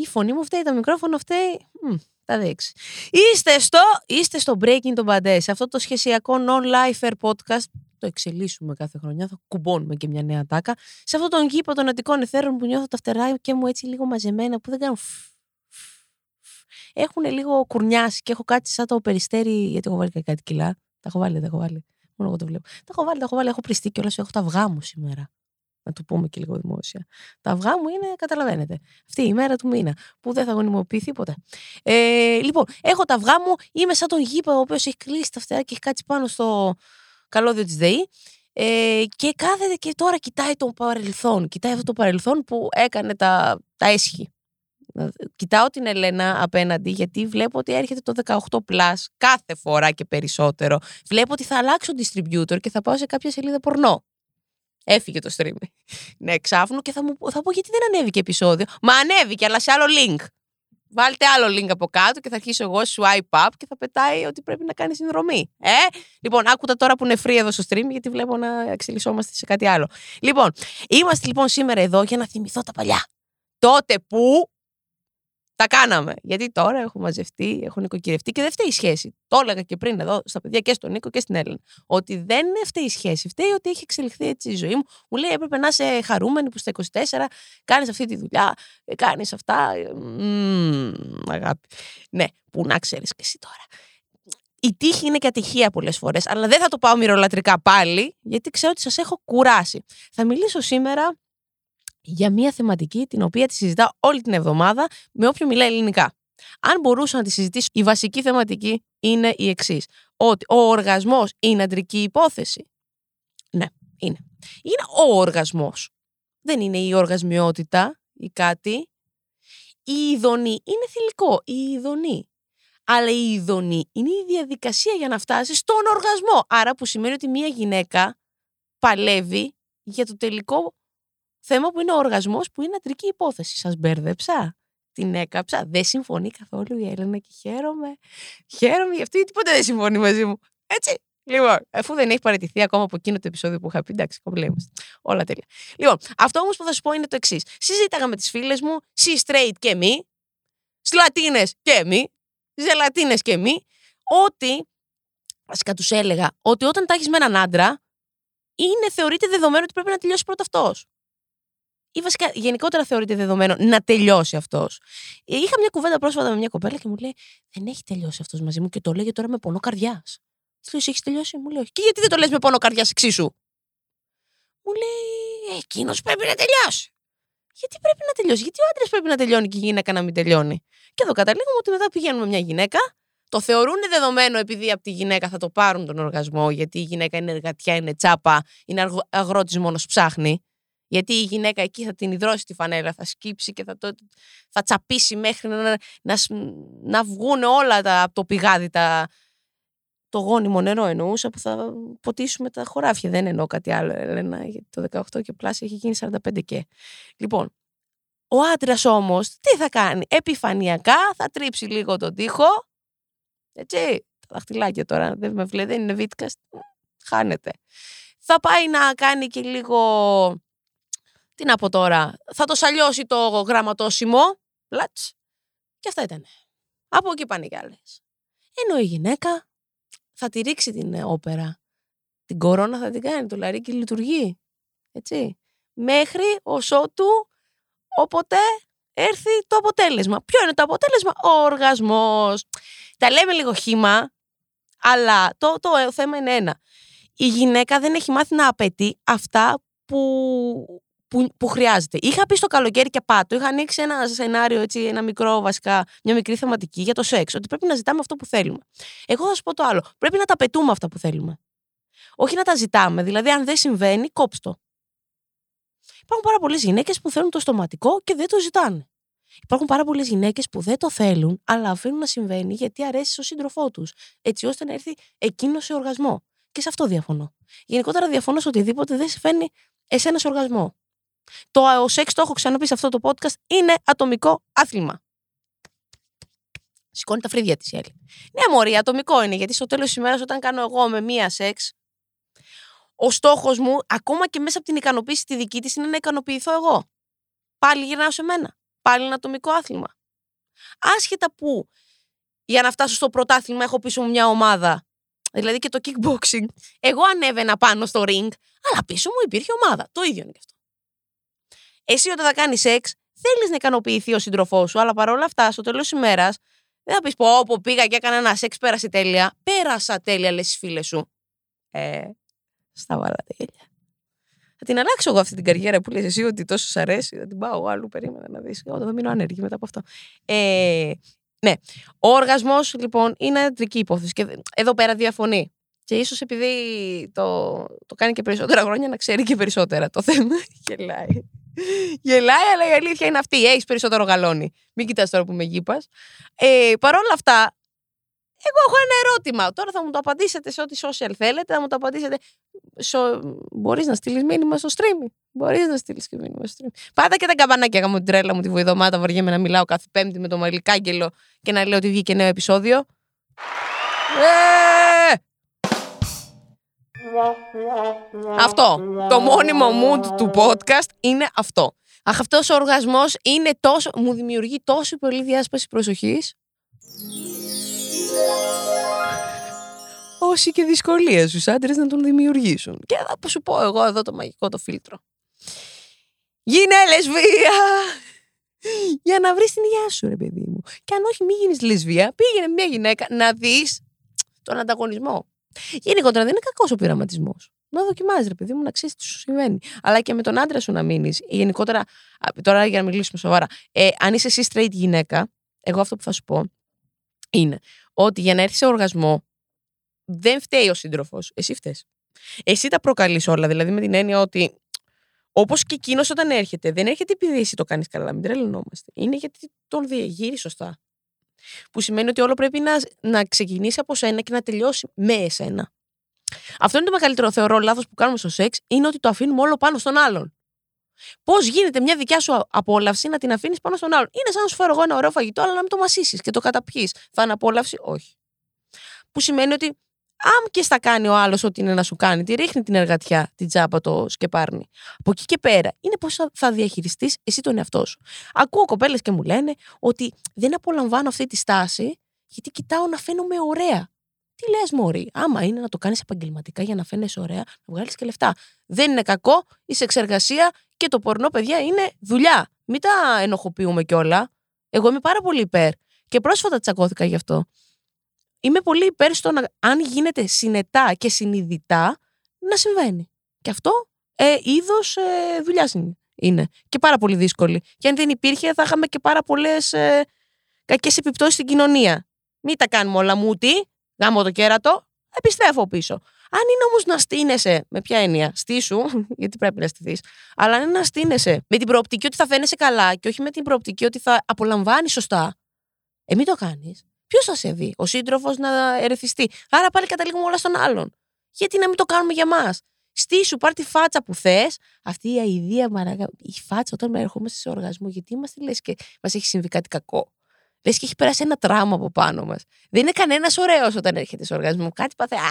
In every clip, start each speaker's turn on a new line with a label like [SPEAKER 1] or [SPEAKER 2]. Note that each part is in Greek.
[SPEAKER 1] Η φωνή μου φταίει, το μικρόφωνο φταίει. Μμ, τα δείξει. Είστε στο, είστε στο Breaking the Bad σε αυτό το σχεσιακό non-lifer podcast. Το εξελίσσουμε κάθε χρονιά, θα κουμπώνουμε και μια νέα τάκα. Σε αυτόν τον κήπο των Αττικών εθέρων που νιώθω τα φτερά και μου έτσι λίγο μαζεμένα, που δεν κάνουν φ, φ, φ. Έχουν λίγο κουρνιάσει και έχω κάτι σαν το περιστέρι, γιατί έχω βάλει και κάτι κιλά. Τα έχω βάλει, τα έχω βάλει. Μόνο εγώ το βλέπω. Τα έχω βάλει, τα έχω βάλει, έχω πριστεί και έχω τα αυγά μου σήμερα να το πούμε και λίγο δημόσια. Τα αυγά μου είναι, καταλαβαίνετε, αυτή η μέρα του μήνα, που δεν θα γονιμοποιηθεί ποτέ. Ε, λοιπόν, έχω τα αυγά μου, είμαι σαν τον γήπα, ο οποίος έχει κλείσει τα φτερά και έχει κάτσει πάνω στο καλώδιο της ΔΕΗ. Ε, και κάθεται και τώρα κοιτάει το παρελθόν. Κοιτάει αυτό το παρελθόν που έκανε τα, τα έσχη. Κοιτάω την Ελένα απέναντι γιατί βλέπω ότι έρχεται το 18 plus κάθε φορά και περισσότερο. Βλέπω ότι θα αλλάξω distributor και θα πάω σε κάποια σελίδα πορνό. Έφυγε το stream. ναι, ξάφνου και θα, μου, θα πω γιατί δεν ανέβηκε επεισόδιο. Μα ανέβηκε, αλλά σε άλλο link. Βάλτε άλλο link από κάτω και θα αρχίσω εγώ swipe up και θα πετάει ότι πρέπει να κάνει συνδρομή. Ε; Λοιπόν, άκουτα τώρα που είναι free εδώ στο stream, γιατί βλέπω να εξελισσόμαστε σε κάτι άλλο. Λοιπόν, είμαστε λοιπόν σήμερα εδώ για να θυμηθώ τα παλιά. Τότε που τα κάναμε. Γιατί τώρα έχουν μαζευτεί, έχουν νοικοκυρευτεί και δεν φταίει η σχέση. Το έλεγα και πριν εδώ στα παιδιά και στον Νίκο και στην Έλληνα. Ότι δεν φταίει η σχέση. Φταίει ότι έχει εξελιχθεί έτσι η ζωή μου. Μου λέει έπρεπε να είσαι χαρούμενη που στα 24 κάνεις αυτή τη δουλειά, κάνεις αυτά. Μμμ, αγάπη. Ναι, που να ξέρεις και εσύ τώρα. Η τύχη είναι και ατυχία πολλές φορές, αλλά δεν θα το πάω μυρολατρικά πάλι, γιατί ξέρω ότι σας έχω κουράσει. Θα μιλήσω σήμερα για μια θεματική την οποία τη συζητάω όλη την εβδομάδα με όποιον μιλάει ελληνικά. Αν μπορούσα να τη συζητήσω, η βασική θεματική είναι η εξής. Ότι ο οργασμός είναι αντρική υπόθεση. Ναι, είναι. Είναι ο οργασμός. Δεν είναι η οργασμιότητα ή κάτι. Η ειδονή είναι θηλυκό. Η ειδονή. Αλλά η ειδονή είναι η διαδικασία για να φτάσει στον οργασμό. Άρα που σημαίνει ότι μια γυναίκα παλεύει για το τελικό θέμα που είναι ο οργασμός που είναι αντρική υπόθεση. Σας μπέρδεψα. Την έκαψα. Δεν συμφωνεί καθόλου η Έλενα και χαίρομαι. Χαίρομαι γι' αυτό γιατί ποτέ δεν συμφωνεί μαζί μου. Έτσι. Λοιπόν, αφού δεν έχει παραιτηθεί ακόμα από εκείνο το επεισόδιο που είχα πει, εντάξει, κομπλέ είμαστε. Όλα τέλεια. Λοιπόν, αυτό όμως που θα σου πω είναι το εξής. Συζήταγα με τις φίλες μου, she straight και μη, σλατίνε και μη, ζελατίνε και μη, ότι. Βασικά τους έλεγα ότι όταν τα έχεις με έναν άντρα, είναι θεωρείται δεδομένο ότι πρέπει να τελειώσει πρώτα αυτός ή βασικά γενικότερα θεωρείται δεδομένο να τελειώσει αυτός. Είχα μια κουβέντα πρόσφατα με μια κοπέλα και μου λέει: Δεν έχει τελειώσει αυτός μαζί μου και το λέγε τώρα με πόνο καρδιάς. Της λέω: Έχεις τελειώσει, μου λέει: Και γιατί δεν το λες με πόνο καρδιάς εξίσου; Μου λέει: Εκείνος πρέπει να τελειώσει. Γιατί πρέπει να τελειώσει, Γιατί ο άντρας πρέπει να τελειώνει και η γυναίκα να μην τελειώνει; Και εδώ καταλήγουμε ότι μετά πηγαίνουμε μια γυναίκα, το θεωρούν δεδομένο επειδή από τη γυναίκα θα το πάρουν τον οργασμό, γιατί η γυναίκα είναι εργατιά, είναι τσάπα, είναι αγρότης μόνος ψάχνει. Γιατί η γυναίκα εκεί θα την υδρώσει τη φανέλα, θα σκύψει και θα, το, θα τσαπίσει μέχρι να, να, να βγουν όλα τα, από το πηγάδι τα, το γόνιμο νερό εννοούσα που θα ποτίσουμε τα χωράφια. Δεν εννοώ κάτι άλλο, Ελένα, γιατί το 18 και πλάσια έχει γίνει 45 και. Λοιπόν, ο άντρας όμως τι θα κάνει; Επιφανειακά θα τρίψει λίγο τον τοίχο. Έτσι, τα δαχτυλάκια τώρα δεν με βλέπει, δεν είναι βίτκα. Χάνεται. Θα πάει να κάνει και λίγο τι να πω τώρα, θα το σαλιώσει το γραμματόσημο, πλάτς, και αυτά ήταν. Από εκεί πάνε κι άλλες. Ενώ η γυναίκα θα τη ρίξει την ε, όπερα. Την κορώνα θα την κάνει, το λαρίκι λειτουργεί. Έτσι. Μέχρι οσότου όποτε έρθει το αποτέλεσμα. Ποιο είναι το αποτέλεσμα; Ο οργασμός. Τα λέμε λίγο χήμα, αλλά το, το θέμα είναι ένα. Η γυναίκα δεν έχει μάθει να απαιτεί αυτά που που, που χρειάζεται. Είχα πει στο καλοκαίρι και πάτο, είχα ανοίξει ένα σενάριο, έτσι, ένα μικρό βασικά, μια μικρή θεματική για το σεξ. Ότι πρέπει να ζητάμε αυτό που θέλουμε. Εγώ θα σου πω το άλλο. Πρέπει να τα πετούμε αυτά που θέλουμε. Όχι να τα ζητάμε. Δηλαδή, αν δεν συμβαίνει, κόψτο. Υπάρχουν πάρα πολλές γυναίκες που θέλουν το στοματικό και δεν το ζητάνε. Υπάρχουν πάρα πολλές γυναίκες που δεν το θέλουν, αλλά αφήνουν να συμβαίνει γιατί αρέσει στον σύντροφό τους. Έτσι ώστε να έρθει εκείνος σε οργασμό. Και σε αυτό διαφωνώ. Γενικότερα διαφωνώ σε οτιδήποτε δεν σε φέρνει εσένα σε οργασμό. Το ο σεξ, το έχω ξαναπεί σε αυτό το podcast, είναι ατομικό άθλημα. Σηκώνει τα φρύδια της η άλλη. Ναι, Μωρή, ατομικό είναι, γιατί στο τέλος της ημέρας, όταν κάνω εγώ με μία σεξ, ο στόχος μου, ακόμα και μέσα από την ικανοποίηση τη δική της, είναι να ικανοποιηθώ εγώ. Πάλι γυρνάω σε μένα. Πάλι ένα ατομικό άθλημα. Άσχετα που για να φτάσω στο πρωτάθλημα έχω πίσω μου μια ομάδα. Δηλαδή και το kickboxing. Εγώ ανέβαινα πάνω στο ring, αλλά πίσω μου υπήρχε ομάδα. Το ίδιο είναι και αυτό. Εσύ όταν θα κάνεις σεξ, θέλεις να ικανοποιηθεί ο σύντροφός σου, αλλά παρόλα αυτά, στο τέλος τη ημέρας, δεν θα πεις πω, πω πήγα και έκανα ένα σεξ, πέρασε τέλεια. Πέρασα τέλεια, λες στι φίλες σου. Ε, στα βάλα τέλεια. Θα την αλλάξω εγώ αυτή την καριέρα που λες εσύ ότι τόσο σ' αρέσει. Θα την πάω εγώ αλλού, περίμενα να δεις. Εγώ θα μείνω άνεργη μετά από αυτό. Ε, ναι. Ο οργασμός λοιπόν είναι αντρική υπόθεση και εδώ πέρα διαφωνεί. Και ίσως επειδή το, το κάνει και περισσότερα χρόνια να ξέρει και περισσότερα το θέμα. Γελάει. Γελάει, αλλά η αλήθεια είναι αυτή. Έχεις περισσότερο γαλόνι. Μην κοιτάς τώρα που με γήπα. Ε, Παρ' όλα αυτά, εγώ έχω ένα ερώτημα. Τώρα θα μου το απαντήσετε σε ό,τι social θέλετε. Θα μου το απαντήσετε. So, Μπορείς να στείλεις μήνυμα στο stream. Μπορείς να στείλεις και μήνυμα στο stream. Πάτα και τα καμπανάκια. Έκανα την τρέλα μου τη βοηδομάδα. Βαριέμαι να μιλάω κάθε Πέμπτη με τον Μαλικάγγελο και να λέω ότι βγήκε νέο επεισόδιο. Ε! Αυτό. Το μόνιμο mood του podcast είναι αυτό. Αχ, αυτός ο οργασμός είναι τόσο, μου δημιουργεί τόσο πολύ διάσπαση προσοχής. Όσοι και δυσκολίες στους άντρες να τον δημιουργήσουν. Και θα σου πω εγώ εδώ το μαγικό το φίλτρο. Γίνε λεσβία! Για να βρεις την υγεία σου, ρε παιδί μου. Και αν όχι, μην γίνεις λεσβία, πήγαινε μια γυναίκα να δεις τον ανταγωνισμό. Γενικότερα δεν είναι κακός ο πειραματισμός. Να δοκιμάζεις, ρε παιδί μου, να ξέρεις τι σου συμβαίνει. Αλλά και με τον άντρα σου να μείνεις. Γενικότερα, τώρα για να μιλήσουμε σοβαρά, ε, αν είσαι εσύ straight γυναίκα, εγώ αυτό που θα σου πω είναι ότι για να έρθει σε οργασμό δεν φταίει ο σύντροφος. Εσύ φταίει. Εσύ τα προκαλείς όλα. Δηλαδή με την έννοια ότι όπως και εκείνος όταν έρχεται, δεν έρχεται επειδή εσύ το κάνεις καλά. Μην τρελνόμαστε. Είναι γιατί τον διεγείρεις σωστά. Που σημαίνει ότι όλο πρέπει να, να ξεκινήσει από σένα και να τελειώσει με εσένα. Αυτό είναι το μεγαλύτερο θεωρώ λάθος που κάνουμε στο σεξ, είναι ότι το αφήνουμε όλο πάνω στον άλλον. Πώς γίνεται μια δικιά σου απόλαυση να την αφήνεις πάνω στον άλλον; Είναι σαν να σου φέρω εγώ ένα ωραίο φαγητό, αλλά να μην το μασίσεις και το καταπιείς. Θα είναι απόλαυση, όχι. Που σημαίνει ότι αν και στα κάνει ο άλλος ό,τι είναι να σου κάνει, τη ρίχνει την εργατιά, την τσάπα το σκεπάρνει. Από εκεί και πέρα είναι πώς θα διαχειριστείς εσύ τον εαυτό σου. Ακούω κοπέλες και μου λένε ότι δεν απολαμβάνω αυτή τη στάση γιατί κοιτάω να φαίνομαι ωραία. Τι λες, Μωρή, άμα είναι να το κάνεις επαγγελματικά για να φαίνεσαι ωραία, να βγάλεις και λεφτά. Δεν είναι κακό, είσαι εξεργασία και το πορνό, παιδιά, είναι δουλειά. Μην τα ενοχοποιούμε κιόλα. Εγώ είμαι πάρα πολύ υπέρ. Και πρόσφατα τσακώθηκα γι' αυτό είμαι πολύ υπέρ στο να, αν γίνεται συνετά και συνειδητά, να συμβαίνει. Και αυτό ε, είδος ε, δουλειάς είναι. Και πάρα πολύ δύσκολη. Και αν δεν υπήρχε, θα είχαμε και πάρα πολλές ε, κακές επιπτώσεις στην κοινωνία. Μην τα κάνουμε όλα μούτι, γάμω το κέρατο, επιστρέφω πίσω. Αν είναι όμως να στείνεσαι, με ποια έννοια, στήσου, γιατί πρέπει να στηθείς, αλλά αν είναι να στείνεσαι με την προοπτική ότι θα φαίνεσαι καλά και όχι με την προοπτική ότι θα απολαμβάνεις σωστά, ε, μην το κάνεις. Ποιος θα σε δει, ο σύντροφος να ερεθιστεί; Άρα πάλι καταλήγουμε όλα στον άλλον. Γιατί να μην το κάνουμε για μας; Στήσου, πάρ τη φάτσα που θες. Αυτή η αηδία, μαραγα... η φάτσα όταν ερχόμαστε σε οργασμό, γιατί είμαστε λες και μας έχει συμβεί κάτι κακό. Λες και έχει περάσει ένα τραύμα από πάνω μας. Δεν είναι κανένας ωραίος όταν έρχεται σε οργασμό. Κάτι παθαίνει.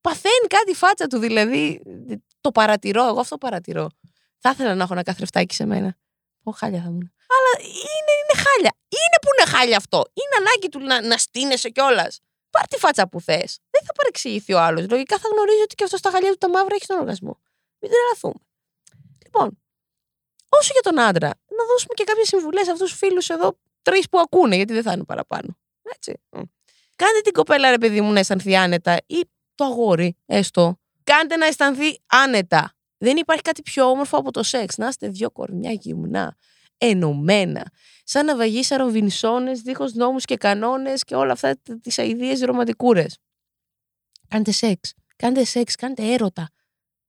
[SPEAKER 1] Παθαίνει κάτι η φάτσα του, δηλαδή. Το παρατηρώ, εγώ αυτό παρατηρώ. Θα ήθελα να έχω ένα καθρεφτάκι σε μένα. Πω χάλια θα μου. Αλλά είναι, είναι χάλια. Είναι που είναι χάλια αυτό. Είναι ανάγκη του να, να στείνεσαι κιόλας. Πάρ τη φάτσα που θες. Δεν θα παρεξηγηθεί ο άλλος. Λογικά θα γνωρίζει ότι και αυτός στα χαλιά του τα μαύρα έχει τον οργασμό. Μην τρελαθούμε. Λοιπόν, όσο για τον άντρα, να δώσουμε και κάποιες συμβουλές σε αυτούς τους φίλους εδώ, τρεις που ακούνε, γιατί δεν θα είναι παραπάνω. Έτσι. Κάντε την κοπέλα, ρε παιδί μου, να αισθανθεί άνετα ή το αγόρι, έστω. Κάντε να αισθανθεί άνετα. Δεν υπάρχει κάτι πιο όμορφο από το σεξ. Να είστε δυο κορμιά γυμνά ενωμένα. Σαν να βαγίσαρον βινσόνες, δίχως νόμους και κανόνες και όλα αυτά τις αειδίε ρομαντικούρες. Κάντε σεξ. Κάντε σεξ, κάντε έρωτα.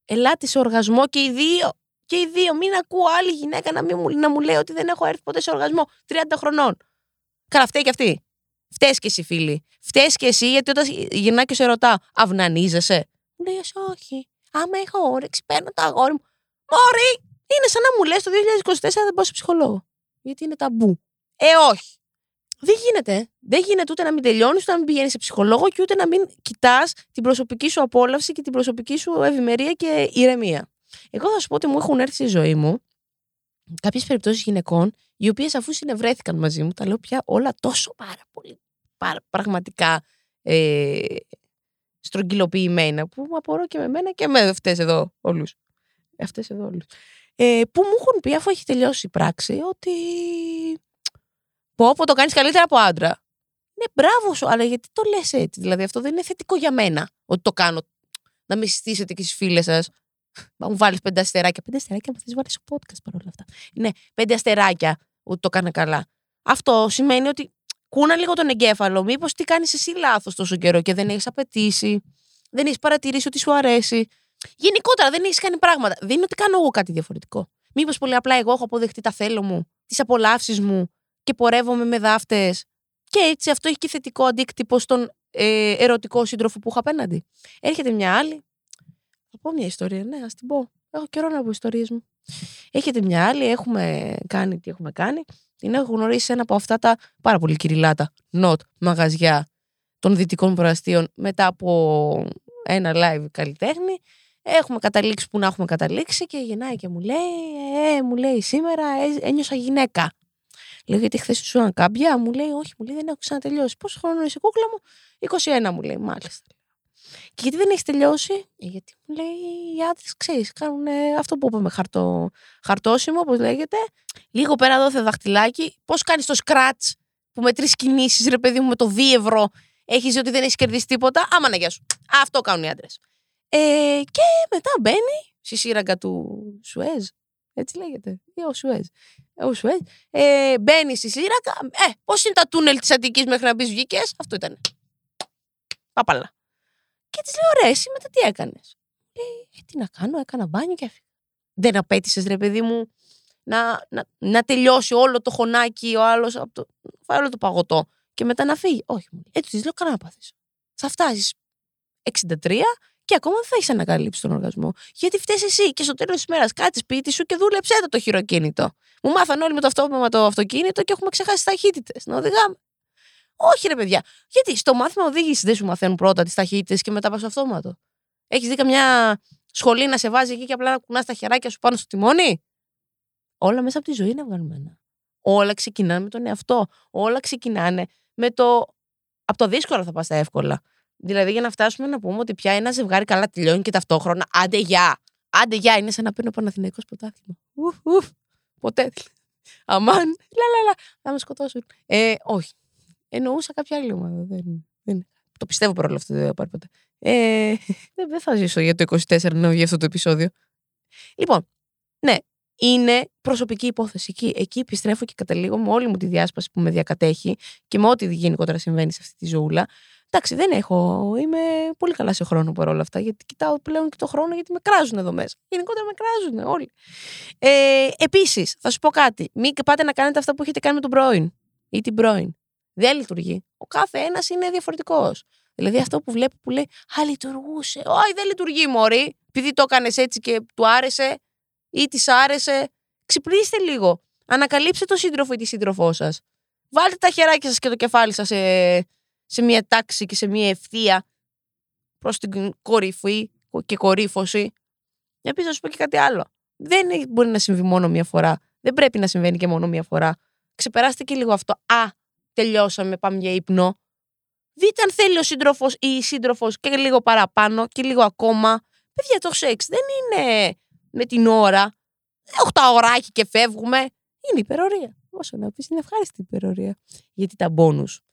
[SPEAKER 1] Ελάτε σε οργασμό και οι δύο. Και οι δύο, μην ακούω άλλη γυναίκα να, μην μου, να μου λέει ότι δεν έχω έρθει ποτέ σε οργασμό 30 χρονών. Καλά, φταίει και αυτή. Φταίεις και εσύ, φίλη. Φταίεις και εσύ, γιατί όταν γυρνάει και σε ρωτά, αυνανίζεσαι; Μου λέει, «Εσύ όχι. Άμα έχω όρεξη, παίρνω το αγόρι μου. Μωρή! Είναι σαν να μου λες το 2024 δεν πάω σε ψυχολόγο. Γιατί είναι ταμπού. Ε, όχι. Δεν γίνεται. Δεν γίνεται ούτε να μην τελειώνεις, ούτε να μην πηγαίνεις σε ψυχολόγο και ούτε να μην κοιτάς την προσωπική σου απόλαυση και την προσωπική σου ευημερία και ηρεμία. Εγώ θα σου πω ότι μου έχουν έρθει στη ζωή μου κάποιες περιπτώσεις γυναικών, οι οποίες αφού συνευρέθηκαν μαζί μου, τα λέω πια όλα τόσο πάρα πολύ πάρα, πραγματικά ε, στρογγυλοποιημένα, που μου απορώ και με μένα και με αυτές εδώ όλους. Αυτές εδώ όλους. Ε, που μου έχουν πει, αφού έχει τελειώσει η πράξη, ότι. Πω, πω το κάνεις καλύτερα από άντρα. Ναι, μπράβο σου, αλλά γιατί το λες έτσι. Δηλαδή, αυτό δεν είναι θετικό για μένα ότι το κάνω. Να με συστήσετε και στι φίλες σας. Να μου βάλεις πέντε αστεράκια. Πέντε αστεράκια, μου θες βάλεις στο podcast παρόλα αυτά. Ναι, πέντε αστεράκια ότι το κάνα καλά. Αυτό σημαίνει ότι κούνα λίγο τον εγκέφαλο. Μήπως τι κάνεις εσύ λάθος τόσο καιρό και δεν έχεις απαιτήσει, δεν έχεις παρατηρήσει ότι σου αρέσει. Γενικότερα δεν έχεις κάνει πράγματα. Δεν είναι ότι κάνω εγώ κάτι διαφορετικό. Μήπως πολύ απλά εγώ έχω αποδεχτεί τα θέλω μου, τις απολαύσεις μου και πορεύομαι με δάφτες. Και έτσι αυτό έχει και θετικό αντίκτυπο στον ε, ερωτικό σύντροφο που έχω απέναντι. Έρχεται μια άλλη. Θα πω μια ιστορία, ναι, ας την πω. Έχω καιρό να πω ιστορίες μου. Έρχεται μια άλλη, έχουμε κάνει τι έχουμε κάνει. Την έχω γνωρίσει σε ένα από αυτά τα πάρα πολύ κυριλάτα, not μαγαζιά των δυτικών προαστίων μετά από ένα live καλλιτέχνη. Έχουμε καταλήξει που να έχουμε καταλήξει και γεννάει και μου λέει, ε, μου λέει σήμερα ε, ένιωσα γυναίκα. Λέω γιατί χθες σου ήταν κάμπια, μου λέει όχι, μου λέει δεν έχω ξανατελειώσει. Πόσο χρόνο είσαι κούκλα μου, 21 μου λέει, μάλιστα. Και γιατί δεν έχεις τελειώσει, ε, γιατί μου λέει οι άντρες, ξέρεις, κάνουν αυτό που είπαμε χαρτό, χαρτόσημο, όπως λέγεται. Λίγο πέρα δόθε δαχτυλάκι. Πώς κάνεις το σκράτ που με τρεις κινήσεις, ρε παιδί μου, με το δίευρο έχεις δει ότι δεν έχεις κερδίσει τίποτα. Άμα να γεια σου. Αυτό κάνουν οι άντρες. Ε, και μετά μπαίνει στη σύραγγα του Σουέζ. Έτσι λέγεται. Ή ο Σουέζ. Ο Σουέζ. Ε, μπαίνει στη σύραγγα. Ε, πώς είναι τα τούνελ της Αττικής μέχρι να μπεις βγήκες. Αυτό ήταν. Πάπαλα. Και της λέω, ρε, εσύ μετά τι έκανες; Λέει, ε, τι να κάνω, έκανα μπάνιο και έφυγα. Δεν απέτησες, ρε παιδί μου, να, να, να τελειώσει όλο το χωνάκι ο άλλος, το, φάει όλο το παγωτό και μετά να φύγει. Όχι, μου Έτσι της λέω, κανένα πάθεις. Θα φτάσεις 63 και ακόμα δεν θα έχεις ανακαλύψει τον οργασμό. Γιατί φταίεις εσύ και στο τέλος της μέρα κάτσε σπίτι σου και δούλεψέ το, το χειροκίνητο. Μου μάθαν όλοι με το αυτόματο το αυτοκίνητο και έχουμε ξεχάσει ταχύτητε. Να οδηγάμε. Όχι, ρε παιδιά. Γιατί στο μάθημα οδήγησης δεν σου μαθαίνουν πρώτα τις ταχύτητες και μετά πας στο αυτόματο. Έχεις δει καμιά σχολή να σε βάζει εκεί και απλά να κουνάς τα χεράκια σου πάνω στο τιμόνι; Όλα μέσα από τη ζωή είναι βγαλμένα. Όλα ξεκινάνε με τον εαυτό. Όλα ξεκινάνε με το. Από το δύσκολο θα πας στα εύκολα. Δηλαδή για να φτάσουμε να πούμε ότι πια ένα ζευγάρι καλά τελειώνει και ταυτόχρονα. Άντε γεια! Άντε γεια! Είναι σαν να παίρνω Παναθηναϊκός πρωτάθλημα. Ουφ, ουφ. Ποτέ. Αμάν. Λα, λα, Θα με σκοτώσουν. Ε, όχι. Εννοούσα κάποια άλλη ομάδα. Δεν, δεν. Το πιστεύω παρόλο αυτό δεν θα πάρει ποτέ. Ε, δεν θα ζήσω για το 24 να βγει αυτό το επεισόδιο. Λοιπόν, ναι, είναι προσωπική υπόθεση. Εκεί, εκεί επιστρέφω και καταλήγω με όλη μου τη διάσπαση που με διακατέχει και με ό,τι γενικότερα συμβαίνει σε αυτή τη ζωούλα. Εντάξει, δεν έχω. Είμαι πολύ καλά σε χρόνο παρόλα αυτά, γιατί κοιτάω πλέον και το χρόνο γιατί με κράζουν εδώ μέσα. Γενικότερα με κράζουν όλοι. Ε, Επίσης, θα σου πω κάτι. Μην πάτε να κάνετε αυτά που έχετε κάνει με τον πρώην ή την πρώην. Δεν λειτουργεί. Ο κάθε ένας είναι διαφορετικός. Δηλαδή αυτό που βλέπει που λέει Α, λειτουργούσε. Όχι, δεν λειτουργεί, Μωρή. Επειδή το έκανες έτσι και του άρεσε ή της άρεσε. Ξυπνήστε λίγο. Ανακαλύψτε το σύντροφο ή τη σύντροφό σας. Βάλτε τα χεράκια σας και το κεφάλι σας σε, σε μια τάξη και σε μια ευθεία προς την κορυφή και κορύφωση. Επίση, να σου πω και κάτι άλλο. Δεν μπορεί να συμβεί μόνο μία φορά. Δεν πρέπει να συμβαίνει και μόνο μία φορά. Ξεπεράστε και λίγο αυτό. Α, τελειώσαμε, πάμε για ύπνο. Δείτε αν θέλει ο σύντροφος ή η σύντροφος και λίγο παραπάνω και λίγο ακόμα. Παιδιά, το σεξ δεν είναι με την ώρα. Οχτά ωράκι και φεύγουμε. Είναι υπερορία. Όσο να πεις, είναι ευχάριστη υπερορία. Γιατί τα μπόνους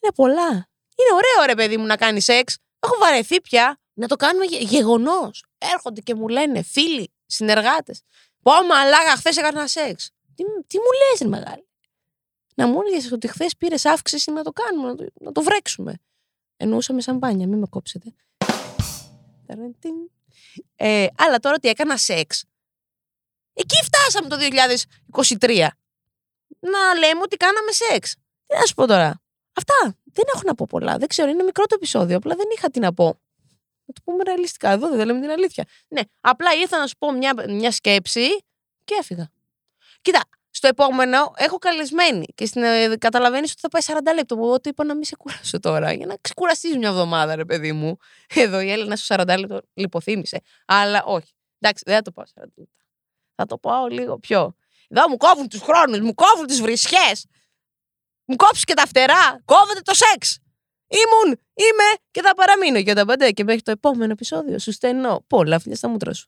[SPEAKER 1] είναι πολλά. Είναι ωραίο, ρε παιδί μου, να κάνεις σεξ. Έχω βαρεθεί πια να το κάνουμε γεγονός. Έρχονται και μου λένε φίλοι, συνεργάτες. Πω μαλάκα, χθες έκανα σεξ. Τι, τι μου λες, ρε μεγάλη να μου έλεγες ότι χθες πήρες αύξηση να το κάνουμε, να το, να το βρέξουμε. Εννοούσα με σαμπάνια, μην με κόψετε. Ε, αλλά τώρα ότι έκανα σεξ. Εκεί φτάσαμε το 2023. Να λέμε ότι κάναμε σεξ. Τι να σου πω τώρα. Αυτά. Δεν έχω να πω πολλά. Δεν ξέρω, είναι μικρό το επεισόδιο. Απλά δεν είχα τι να πω. Να το πούμε ρεαλιστικά. Εδώ δεν λέμε την αλήθεια. Ναι, απλά ήρθα να σου πω μια, μια σκέψη και έφυγα. Κοίτα, στο επόμενο έχω καλεσμένη και στην, ε, καταλαβαίνεις ότι θα πάει 40 λεπτό. Εγώ του είπα να μην σε κουράσω τώρα για να ξεκουραστείς μια εβδομάδα, ρε παιδί μου. Εδώ η Έλληνα στο 40 λεπτό λιποθύμησε. Αλλά όχι. Εντάξει, δεν θα το πάω 40 λεπτά. Θα το πάω λίγο πιο. Εδώ μου κόβουν τους χρόνους, μου κόβουν τις βρισχές. Μου κόψεις και τα φτερά. Κόβεται το σεξ. Ήμουν, είμαι και θα παραμείνω και τα παντέ. Και μέχρι το επόμενο επεισόδιο σου στενώ πολλά φιλιά στα μούτρα σου.